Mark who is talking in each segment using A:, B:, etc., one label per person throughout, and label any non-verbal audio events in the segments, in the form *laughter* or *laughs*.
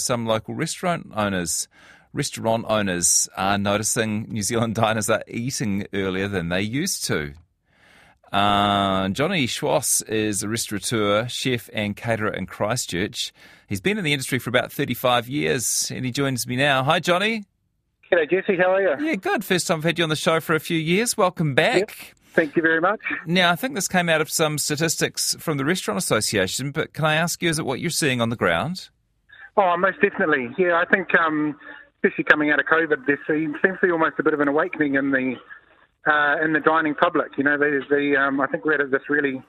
A: Some local restaurant owners restaurant owners are noticing New Zealand *laughs* diners are eating earlier than they used to. Uh, Jonny Schwass is a restaurateur, chef, and caterer in Christchurch. He's been in the industry for about 35 years and he joins me now. Hi, Jonny.
B: G'day, Jesse. How are you?
A: Yeah, good. First time I've had you on the show for a few years. Welcome back. Yep.
B: Thank you very much.
A: Now, I think this came out of some statistics from the Restaurant Association, but can I ask you, is it what you're seeing on the ground?
B: Oh, most definitely. Yeah, I think, um, especially coming out of COVID, there seems to be almost a bit of an awakening in the uh, in the dining public. You know, there's the um, I think we're at this really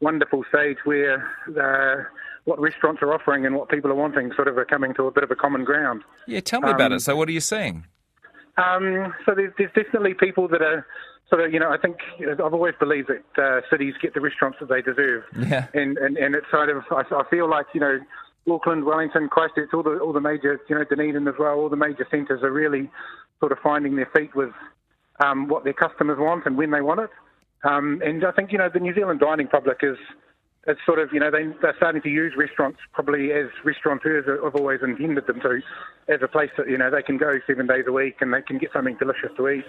B: wonderful stage where uh, what restaurants are offering and what people are wanting sort of are coming to a bit of a common ground.
A: Yeah, tell me um, about it. So, what are you seeing?
B: Um, so, there's, there's, definitely people that are sort of, you know, I think I've always believed that uh, cities get the restaurants that they deserve.
A: Yeah.
B: And and, and it's sort of, I, I feel like, you know, Auckland, Wellington, Christchurch, all the all the major, you know, Dunedin as well, all the major centres are really sort of finding their feet with um, what their customers want and when they want it. Um, and I think you know the New Zealand dining public is it's sort of you know they they're starting to use restaurants probably as restaurateurs have always intended them to, as a place that you know they can go seven days a week and they can get something delicious to eat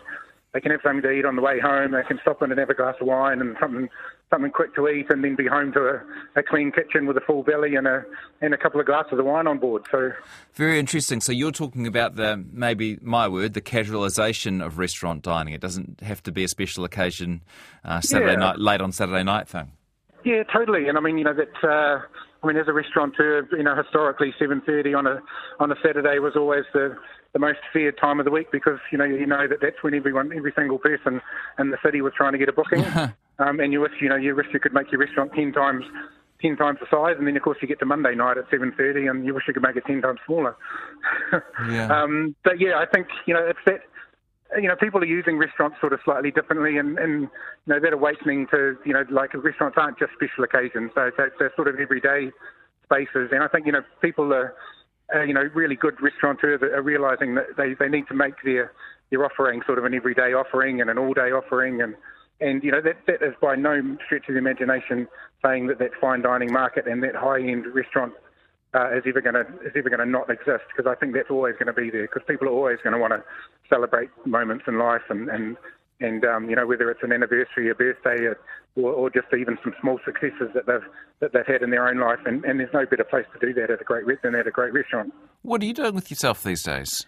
B: they can have something to eat on the way home. They can stop in and have a glass of wine and something something quick to eat, and then be home to a, a clean kitchen with a full belly and a and a couple of glasses of wine on board. So
A: very interesting. So you're talking about the maybe my word, the casualisation of restaurant dining. It doesn't have to be a special occasion, uh, Saturday yeah. night, late on Saturday night thing.
B: Yeah, totally. And I mean, you know that. Uh, I mean, as a restaurateur, you know, historically, 7:30 on a on a Saturday was always the the most feared time of the week because you know you know that that's when everyone, every single person in the city was trying to get a booking, *laughs* um, and you wish you know you wish you could make your restaurant ten times ten times the size, and then of course you get to Monday night at seven thirty, and you wish you could make it ten times smaller. *laughs*
A: yeah.
B: Um, but yeah, I think you know it's that you know, people are using restaurants sort of slightly differently, and, and you know, that awakening to, you know, like restaurants aren't just special occasions, so they're sort of everyday spaces. And I think, you know, people are, uh, you know, really good restaurateurs are realizing that they, they need to make their, their offering sort of an everyday offering and an all day offering. And, and you know, that, that is by no stretch of the imagination saying that that fine dining market and that high end restaurant uh, is ever going to is ever going to not exist because I think that's always going to be there because people are always going to want to celebrate moments in life and and and um, you know whether it's an anniversary, a birthday, or, or just even some small successes that they've that they've had in their own life, and, and there's no better place to do that at a great than at a great restaurant.
A: What are you doing with yourself these days?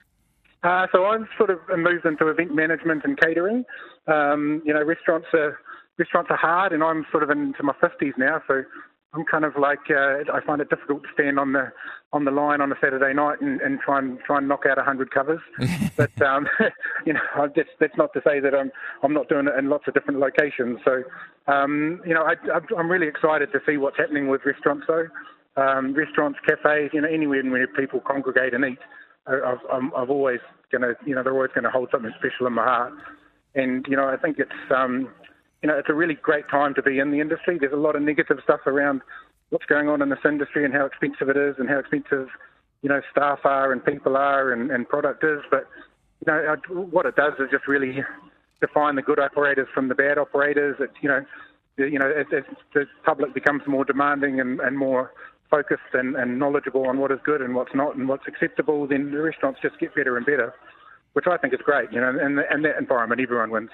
B: Uh, so I've sort of moved into event management and catering. Um, you know, restaurants are restaurants are hard, and I'm sort of into my 50s now, so I'm kind of like uh, I find it difficult to stand on the on the line on a Saturday night and, and try and try and knock out a hundred covers. *laughs* but um, *laughs* you know, that's that's not to say that I'm I'm not doing it in lots of different locations. So um, you know, I, I'm really excited to see what's happening with restaurants though. Um, restaurants, cafes, you know, anywhere where people congregate and eat. I've, I'm, I've always going to, you know, they're always going to hold something special in my heart. And you know, I think it's um, you know, it's a really great time to be in the industry. There's a lot of negative stuff around what's going on in this industry and how expensive it is and how expensive, you know, staff are and people are and, and product is. But, you know, what it does is just really define the good operators from the bad operators. It, you know, you know, as, the public becomes more demanding and, and more focused and, and knowledgeable on what is good and what's not and what's acceptable, then the restaurants just get better and better, which I think is great. You know, and, and that environment, everyone wins.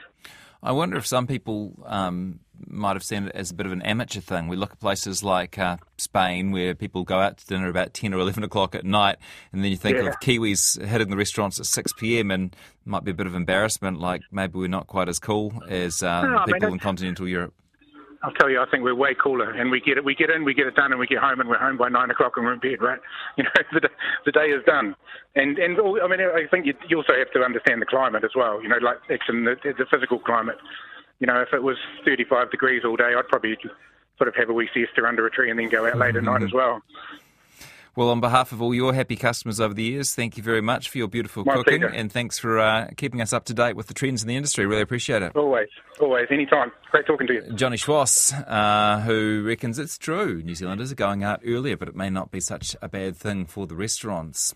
A: I wonder if some people um, might have seen it as a bit of an amateur thing. We look at places like uh, Spain where people go out to dinner about 10 or 11 o'clock at night, and then you think yeah. of Kiwis hitting the restaurants at 6 p.m. and might be a bit of embarrassment, like maybe we're not quite as cool as uh, no, people in continental Europe.
B: I'll tell you, I think we're way cooler, and we get it. We get in, we get it done, and we get home, and we're home by nine o'clock, and we're in bed. Right? *laughs* You know, the, the day is done. And and all, I mean, I think you, you also have to understand the climate as well. You know, like actually the, the physical climate. You know, if it was 35 degrees all day, I'd probably sort of have a wee siesta under a tree and then go out late at night as mm-hmm. well.
A: Well, on behalf of all your happy customers over the years, thank you very much for your beautiful My cooking pleasure. and thanks for uh, keeping us up to date with the trends in the industry. Really appreciate it.
B: Always, always, anytime. Great talking to you.
A: Jonny Schwass, uh, who reckons it's true New Zealanders are going out earlier, but it may not be such a bad thing for the restaurants.